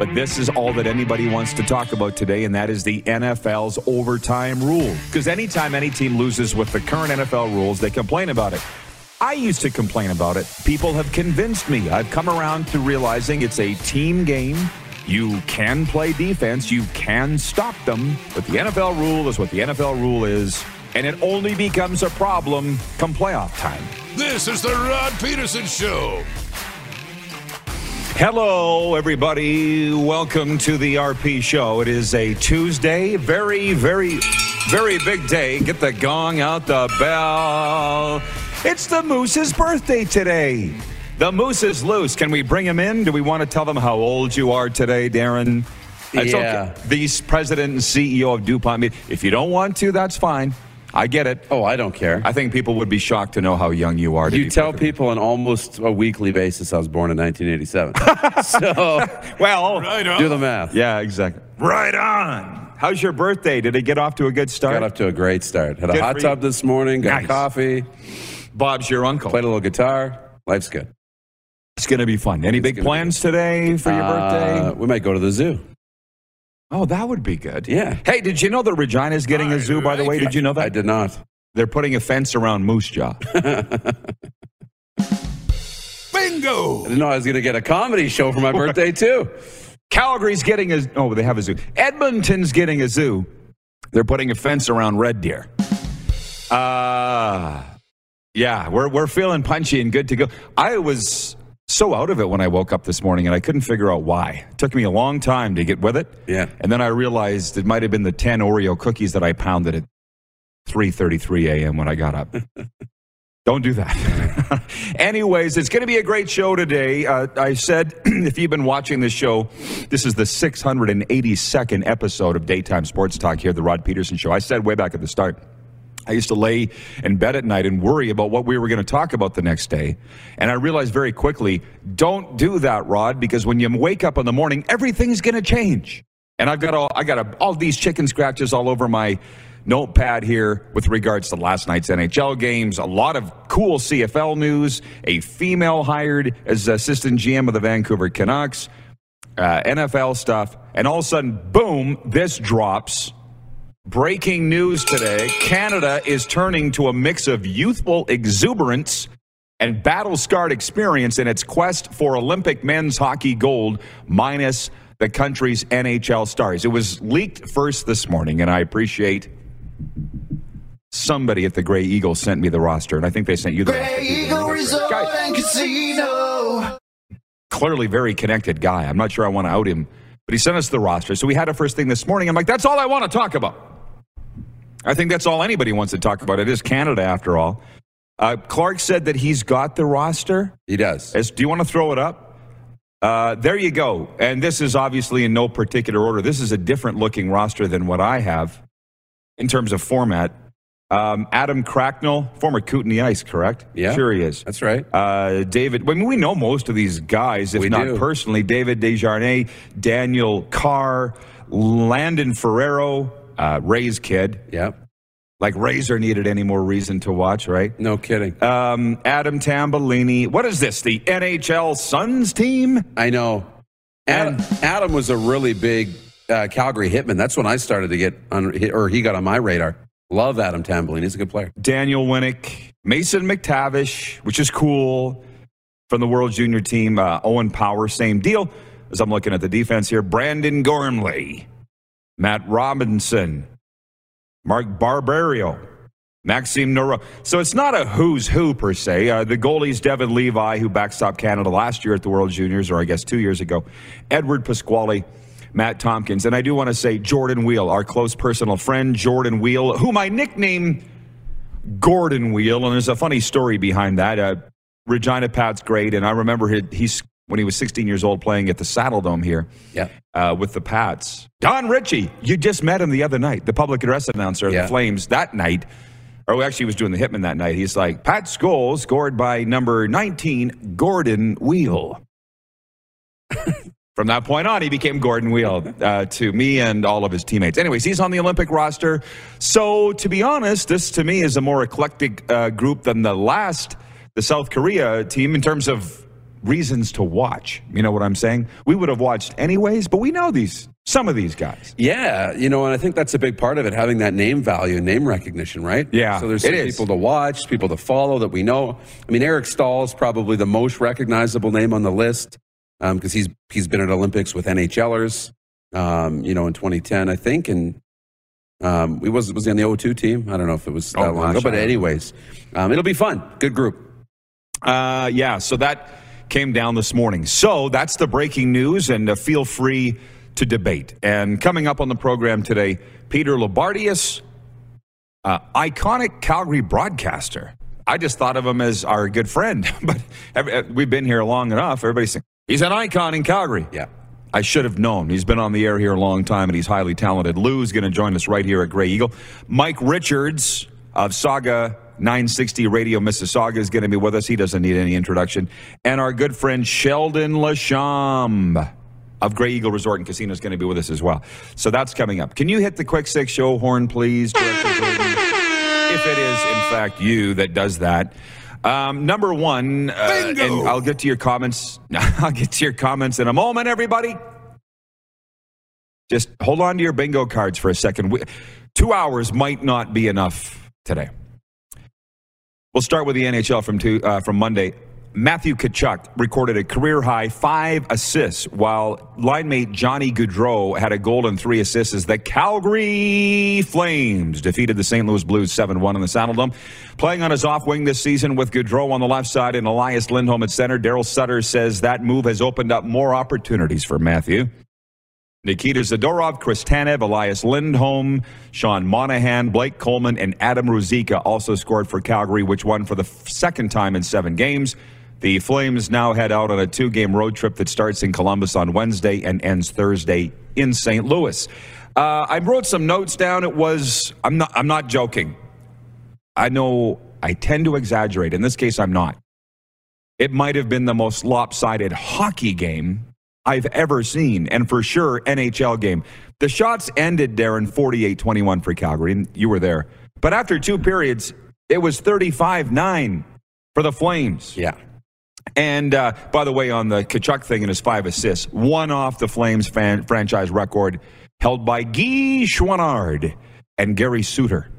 But this is all that anybody wants to talk about today, and that is the NFL's overtime rule. Because anytime any team loses with the current NFL rules, they complain about it. I used to complain about it. People have convinced me. I've come around to realizing it's a team game. You can play defense, you can stop them, but the NFL rule is what the NFL rule is, and it only becomes a problem come playoff time. This is the Rod Pedersen Show. Hello, everybody. Welcome to the RP Show. It is a Tuesday. Very, very, very big day. Get the gong out the bell. It's the Moose's birthday today. The Moose is loose. Can we bring him in? Do we want to tell them how old you are today, Darren? It's Yeah. okay. The president and CEO of DuPont. If you don't want to, that's fine. I get it. Oh, I don't care. I think people would be shocked to know how young you are. to you tell perfectly- people on almost a weekly basis I was born in 1987. so Well, Right do the math. Yeah, exactly. Right on. How's your birthday? Did it get off to a good start? Got off to a great start. Had a hot tub this morning, got Nice. coffee, Bob's your uncle. played a little guitar. Life's good. It's going to be fun. Any big plans today for your Uh, birthday? we might go to the zoo. Oh, that would be good. Yeah. Hey, did you know that Regina's getting a I zoo, by the way? like Did you know that? I did not. They're putting a fence around Moose Jaw. Bingo. I didn't know I was going to get a comedy show for my birthday, too. Calgary's getting a oh, they have a zoo. Edmonton's getting a zoo. They're putting a fence around Red Deer. Uh yeah, we're we're feeling punchy and good to go. I was so out of it when I woke up this morning and I couldn't figure out why. It took me a long time to get with it. Yeah. And then I realized it might have been the 10 Oreo cookies that I pounded at 3:33 a.m. when I got up. Don't do that. Anyways, it's going to be a great show today. Uh, I said, if you've been watching this show, this is the 682nd episode of Daytime Sports Talk here, the Rod Pedersen Show. I said way back at the start, I used to lay in bed at night and worry about what we were going to talk about the next day. And I realized very quickly, don't do that, Rod, because when you wake up in the morning, everything's going to change. And I've got all I got a, all these chicken scratches all over my notepad here with regards to last night's NHL games. A lot of cool CFL news. A female hired as assistant GM of the Vancouver Canucks. Uh, NFL stuff, and all of a sudden, boom! This drops. Breaking news today Canada is turning to a mix of youthful exuberance and battle scarred experience in its quest for Olympic men's hockey gold, minus the country's NHL stars. It was leaked first this morning, and I appreciate somebody at the Grey Eagle sent me the roster, and I think they sent you the roster. Eagle Resort and Casino. clearly very connected guy. I'm not sure I want to out him, but he sent us the roster. So we had it first thing this morning. I'm like, that's all I want to talk about. I think that's all anybody wants to talk about. It is Canada, after all. Uh, Clark said that he's got the roster. He does. As, do you want to throw it up? Uh, there you go. And this is obviously in no particular order. This is a different looking roster than what I have in terms of format. Um, Adam Cracknell, former Kootenay Ice, correct? Yeah. Sure he is. That's right. Uh, David, I mean, we know most of these guys, if We not do. personally. David Desharnais, Daniel Carr, Landon Ferraro, uh, Ray's kid. Yeah. Like Razor needed any more reason to watch, right? No kidding. Um, Adam Tambellini. What is this? The NHL Suns team? I know. Adam, Adam was a really big uh, Calgary hitman. That's when I started to get on, or he got on my radar. Love Adam Tambellini. He's a good player. Daniel Winnik, Mason McTavish, which is cool from the World Junior team. Uh, Owen Power, same deal. As I'm looking at the defense here, Brandon Gormley, Matt Robinson, Mark Barberio, Maxime Noro. So it's not a who's who per se. Uh, the goalie's Devon Levi, who backstopped Canada last year at the World Juniors, or I guess two years ago. Edward Pasquale, Matt Tompkins. And I do want to say Jordan Weal, our close personal friend, Jordan Weal, whom I nickname Gordon Weal. And there's a funny story behind that. Uh, Regina Pat's great. And I remember he, he's when he was 16 years old playing at the Saddle Dome here Yeah. uh, with the Pats. Don Ritchie, you just met him the other night, the public address announcer of Yeah. the Flames that night. Or actually, he was doing the Hitman that night. He's like, Pat's goal scored by number 19, Gordon Weal. From that point on, he became Gordon Weal uh, to me and all of his teammates. Anyways, he's on the Olympic roster. So, to be honest, this to me is a more eclectic uh, group than the last, the South Korea team, in terms of reasons to watch. You know what I'm saying? We would have watched anyways, but we know these some of these guys. Yeah, you know, and I think that's a big part of it, having that name value, and name recognition, right? Yeah, So there's people to watch, people to follow that we know. I mean, Eric Staal is probably the most recognizable name on the list because he's he's been at Olympics with NHLers, um, you know, in 2010, I think, and um, he was was he on the O2 team? I don't know if it was that Oh, long gosh, ago, but I don't know. anyways, um, it'll be fun. Good group. Uh, yeah, so that came down this morning. So that's the breaking news, and uh, feel free to debate. And coming up on the program today, Peter Loubardias, uh, iconic Calgary broadcaster. I just thought of him as our good friend, but every, uh, we've been here long enough. Everybody's saying he's an icon in Calgary. Yeah. I should have known. He's been on the air here a long time and he's highly talented. Lou's going to join us right here at Grey Eagle. Mike Richards of Saga 960 Radio Mississauga is going to be with us. He doesn't need any introduction. And our good friend Sheldon Lasham of Grey Eagle Resort and Casino is going to be with us as well. So that's coming up. Can you hit the quick six show horn, please? If it is, in fact, you that does that. Um, number one, uh, and I'll get to your comments. I'll get to your comments in a moment, everybody. Just hold on to your bingo cards for a second. We, two hours might not be enough today. We'll start with the NHL from two, uh, from Monday. Matthew Tkachuk recorded a career high five assists, while line mate Johnny Gaudreau had a goal and three assists as the Calgary Flames defeated the St. Louis Blues 7 1 in the Saddledome. Playing on his off wing this season with Gaudreau on the left side and Elias Lindholm at center, Daryl Sutter says that move has opened up more opportunities for Matthew. Nikita Zadorov, Chris Tanev, Elias Lindholm, Sean Monahan, Blake Coleman, and Adam Ruzicka also scored for Calgary, which won for the second time in seven games. The Flames now head out on a two game road trip that starts in Columbus on Wednesday and ends Thursday in St. Louis. Uh, I wrote some notes down. It was, I'm not, I'm not joking. I know I tend to exaggerate. In this case, I'm not. It might have been the most lopsided hockey game I've ever seen, and for sure, NHL game. The shots ended, Darren, 48 21 for Calgary, and you were there. But after two periods, it was 35 9 for the Flames. Yeah. And uh, by the way, on the Tkachuk thing and his five assists, one off the Flames fan, franchise record held by Guy Chouinard and Gary Suter.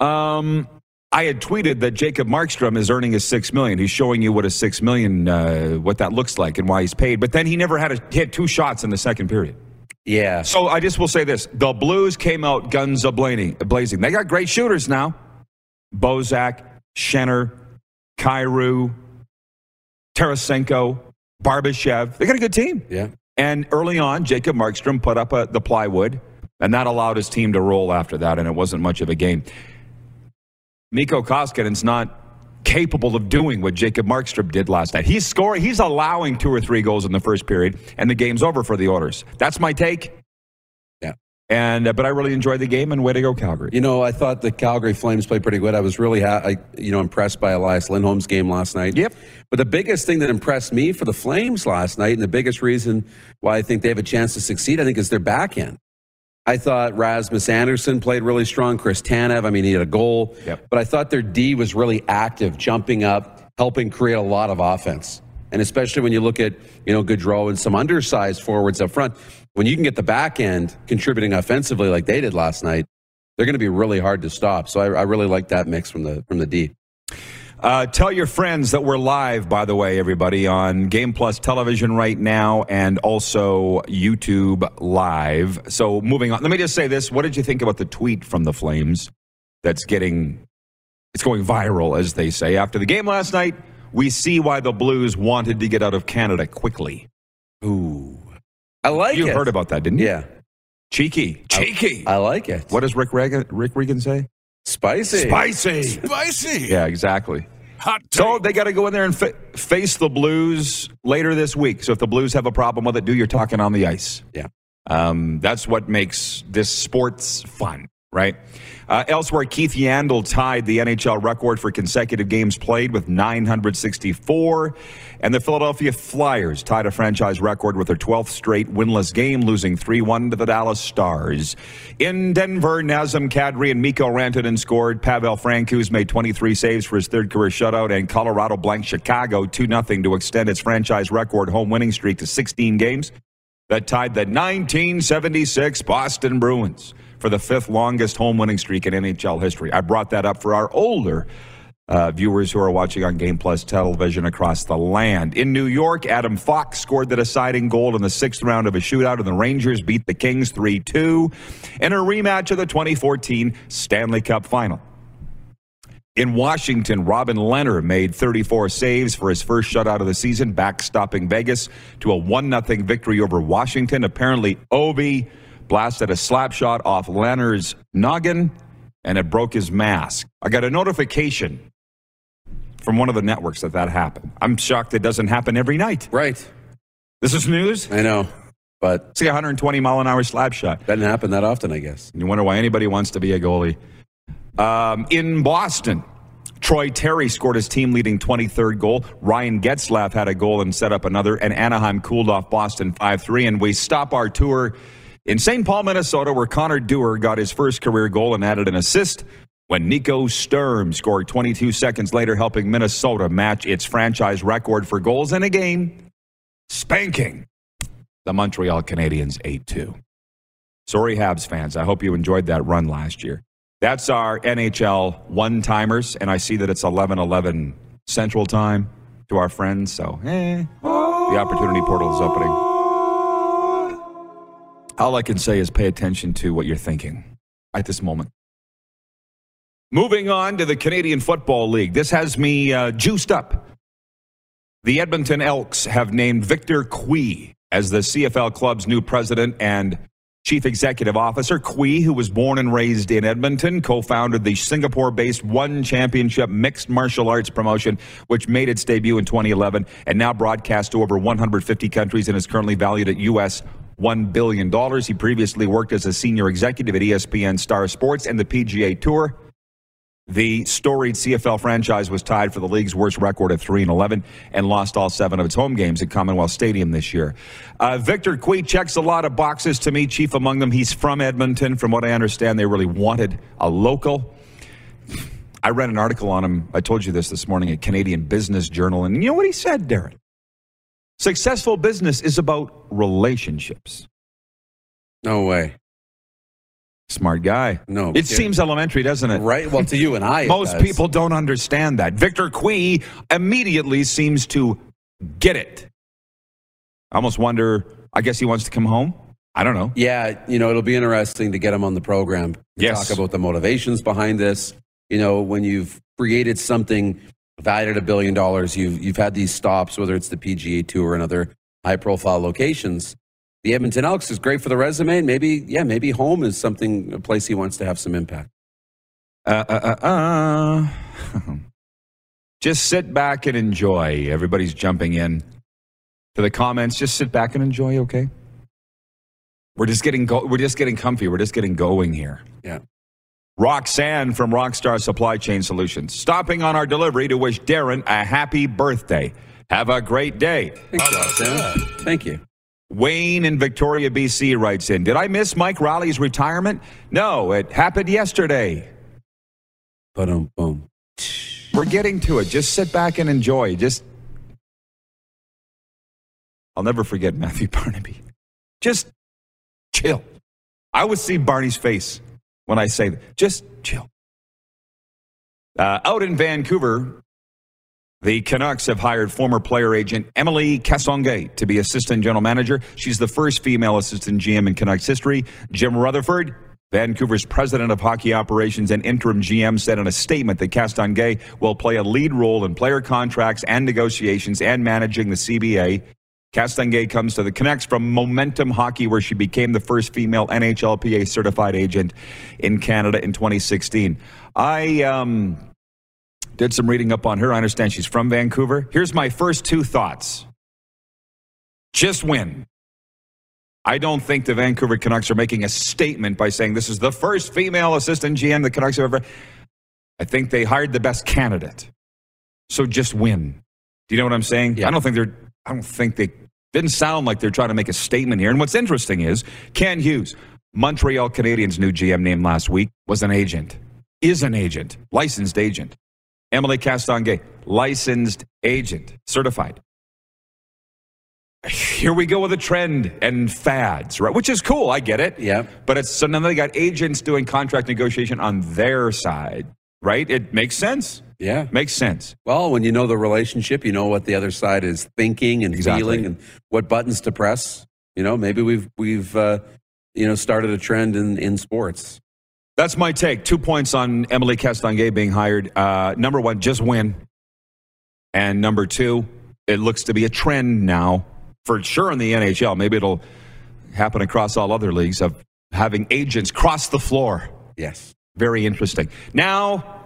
Um, I had tweeted that Jacob Markstrom is earning his six million. He's showing you what a six million, uh, what that looks like, and why he's paid. But then he never had a hit two shots in the second period. Yeah. So I just will say this: the Blues came out guns a blazing. They got great shooters now: Bozak, Schenner, Kyrou, Tarasenko, Barbashev. They got a good team. Yeah. And early on, Jacob Markstrom put up a, the plywood, and that allowed his team to roll after that, and it wasn't much of a game. Mikko Koskinen's not capable of doing what Jacob Markstrom did last night. He's scoring, he's allowing two or three goals in the first period, and the game's over for the Orders. That's my take. And uh, but I really enjoyed the game, and way to go, Calgary. You know, I thought the Calgary Flames played pretty good. I was really, ha- I, you know, impressed by Elias Lindholm's game last night. Yep. But the biggest thing that impressed me for the Flames last night, and the biggest reason why I think they have a chance to succeed, I think, is their back end. I thought Rasmus Andersson played really strong. Chris Tanev, I mean, he had a goal. Yep. But I thought their D was really active, jumping up, helping create a lot of offense. And especially when you look at, you know, Gaudreau and some undersized forwards up front, when you can get the back end contributing offensively like they did last night, they're going to be really hard to stop. So I, I really like that mix from the from the D. Uh, tell your friends that we're live, by the way, everybody, on Game Plus television right now and also YouTube live. So moving on, let me just say this. What did you think about the tweet from the Flames that's getting, it's going viral, as they say. After the game last night, we see why the Blues wanted to get out of Canada quickly. Ooh, I like You it. heard about that, didn't you? Yeah, Cheeky. Cheeky. I like it. what does Rick Regan, Rick Regan say? Spicy. Spicy. Spicy. Yeah, exactly. Hot take. So they got to go in there and fa- face the Blues later this week. So if the Blues have a problem with it, do your talking on the ice. Yeah. Um, that's what makes this sports fun. Right? Uh, elsewhere, Keith Yandle tied the NHL record for consecutive games played with 964. And the Philadelphia Flyers tied a franchise record with their 12th straight winless game, losing 3 1 to the Dallas Stars. In Denver, Nazem Kadri and Mikko Rantanen scored. Pavel Francouz made 23 saves for his third career shutout, and Colorado blanked Chicago 2 0 to extend its franchise record home winning streak to 16 games that tied the 1976 Boston Bruins for the fifth longest home winning streak in NHL history. I brought that up for our older uh, viewers who are watching on Game Plus television across the land. In New York, Adam Fox scored the deciding goal in the sixth round of a shootout, and the Rangers beat the Kings 3 2 in a rematch of the 2014 Stanley Cup final. In Washington, Robin Lehner made 34 saves for his first shutout of the season, backstopping Vegas to a 1 0 victory over Washington. Apparently, Ovi blasted a slap shot off Lehner's noggin and it broke his mask. I got a notification from one of the networks that that happened. I'm shocked it doesn't happen every night. Right. This is news. I know. But See 120 mile an hour slap shot. doesn't happen that often, I guess. You wonder why anybody wants to be a goalie. Um, in Boston, Troy Terry scored his team leading 23rd goal. Ryan Getzlaf had a goal and set up another, and Anaheim cooled off Boston 5 3. And we stop our tour in St. Paul, Minnesota, where Connor Dewar got his first career goal and added an assist when Nico Sturm scored 22 seconds later, helping Minnesota match its franchise record for goals in a game, spanking the Montreal Canadiens 8 2. Sorry, Habs fans. I hope you enjoyed that run last year. That's our NHL one timers, and I see that it's 11 11 Central Time to our friends. So, eh, the opportunity portal is opening. All I can say is pay attention to what you're thinking at this moment. Moving on to the Canadian Football League. This has me uh, juiced up. The Edmonton Elks have named Victor Cui as the CFL club's new president and chief executive officer. Cui, who was born and raised in Edmonton, co founded the Singapore based One Championship mixed martial arts promotion, which made its debut in 2011 and now broadcasts to over 150 countries and is currently valued at US $1 billion. He previously worked as a senior executive at ESPN Star Sports and the PGA Tour. The storied CFL franchise was tied for the league's worst record at 3 and 11 and lost all seven of its home games at Commonwealth Stadium this year. Uh, Victor Cui checks a lot of boxes to me, chief among them. He's from Edmonton. From what I understand, they really wanted a local. I read an article on him. I told you this this morning at Canadian Business Journal. And you know what he said, Darren? Successful business is about relationships. No way. Smart guy. No It kidding. seems elementary, doesn't it? Right? Well, to you and I. it Most people don't understand that. Victor Cui immediately seems to get it. I almost wonder, I guess he wants to come home. I don't know. Yeah, you know, it'll be interesting to get him on the program. to Yes. Talk about the motivations behind this. You know, when you've created something valued at a billion dollars, you've, you've had these stops, whether it's the PGA Tour and other high profile locations. The Edmonton Elks is great for the resume. And maybe, yeah, maybe home is something, a place he wants to have some impact. Uh, uh, uh, uh. Just sit back and enjoy. Everybody's jumping in to the comments. Just sit back and enjoy, okay? We're just getting go- we're just getting comfy. We're just getting going here. Yeah. Roxanne from Rockstar Supply Chain Solutions, stopping on our delivery to wish Darren a happy birthday. Have a great day. Thanks, Roxanne. Thank you. Wayne in Victoria, BC writes in Did I miss Mike Reilly's retirement? No, it happened yesterday. Boom, boom. We're getting to it. Just sit back and enjoy. Just. I'll never forget Matthew Barnaby. Just chill. I would see Barney's face when I say that. Just chill. Uh, out in Vancouver, the Canucks have hired former player agent Emily Castonguay to be assistant general manager. She's the first female assistant GM in Canucks history. Jim Rutherford, Vancouver's president of hockey operations and interim GM, said in a statement that Castonguay will play a lead role in player contracts and negotiations and managing the CBA. Castonguay comes to the Canucks from Momentum Hockey, where she became the first female NHLPA certified agent in Canada in 2016. I um, did some reading up on her. I understand she's from Vancouver. Here's my first two thoughts. Just win. I don't think the Vancouver Canucks are making a statement by saying this is the first female assistant GM the Canucks have ever. I think they hired the best candidate. So just win. Do you know what I'm saying? Yeah. I don't think they're. I don't think they didn't sound like they're trying to make a statement here. And what's interesting is Kent Hughes, Montreal Canadiens' new GM named last week, was an agent. Is an agent, licensed agent. Emily Castonguay, licensed agent, certified. Here we go with a trend and fads, right? Which is cool. I get it. Yeah. But it's so now they got agents doing contract negotiation on their side, right? It makes sense. Yeah. Makes sense. Well, when you know the relationship, you know what the other side is thinking and Exactly. feeling, and what buttons to press. You know, maybe we've we've uh, you know started a trend in in sports. That's my take. Two points on Emily Castonguay being hired. Uh, number one, just win. And number two, it looks to be a trend now, for sure in the NHL. Maybe it'll happen across all other leagues of having agents cross the floor. Yes. Very interesting. Now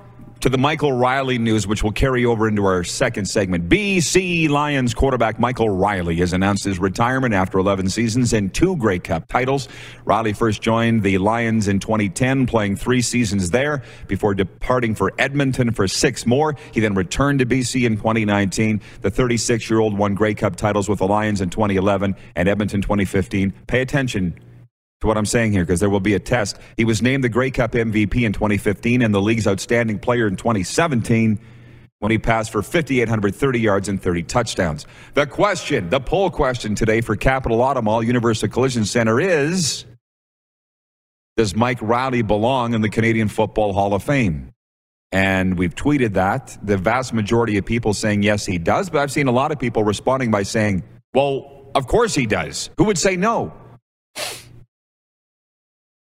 to the Michael Reilly news, which will carry over into our second segment. BC Lions quarterback Michael Reilly has announced his retirement after 11 seasons and two Grey Cup titles. Reilly first joined the Lions in 2010, playing three seasons there before departing for Edmonton for six more. He then returned to BC in 2019. The 36 year old won Grey Cup titles with the Lions in 2011 and Edmonton 2015. Pay attention to what I'm saying here because there will be a test. He was named the Grey Cup MVP in 2015 and the league's outstanding player in 2017 when he passed for 5,830 yards and 30 touchdowns. The question, the poll question today for Capital Auto Mall Universal Collision Center is Does Mike Reilly belong in the Canadian Football Hall of Fame? And we've tweeted that. The vast majority of people saying yes, he does. But I've seen a lot of people responding by saying, well, of course he does. Who would say no?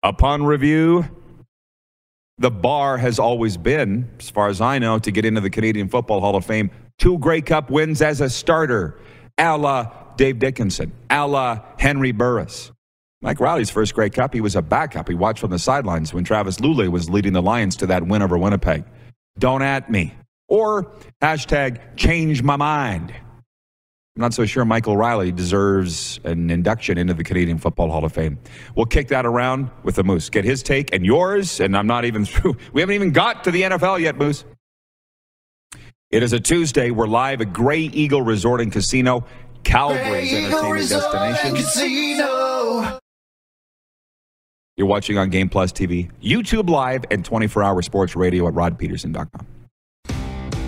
Upon review, the bar has always been, as far as I know, to get into the Canadian Football Hall of Fame, two Grey Cup wins as a starter, a la Dave Dickenson, a la Henry Burris. Mike Reilly's first Grey Cup, he was a backup. He watched from the sidelines when Travis Lulay was leading the Lions to that win over Winnipeg. Don't at me. Or hashtag change my mind. I'm not so sure Michael Reilly deserves an induction into the Canadian Football Hall of Fame. We'll kick that around with the Moose. Get his take and yours, and I'm not even through. We haven't even got to the NFL yet, Moose. It is a Tuesday. We're live at Grey Eagle Resort and Casino, Calgary's entertainment Resort destination. Casino. You're watching on Game Plus TV, YouTube Live, and 24 hour sports radio at rodpeterson.com.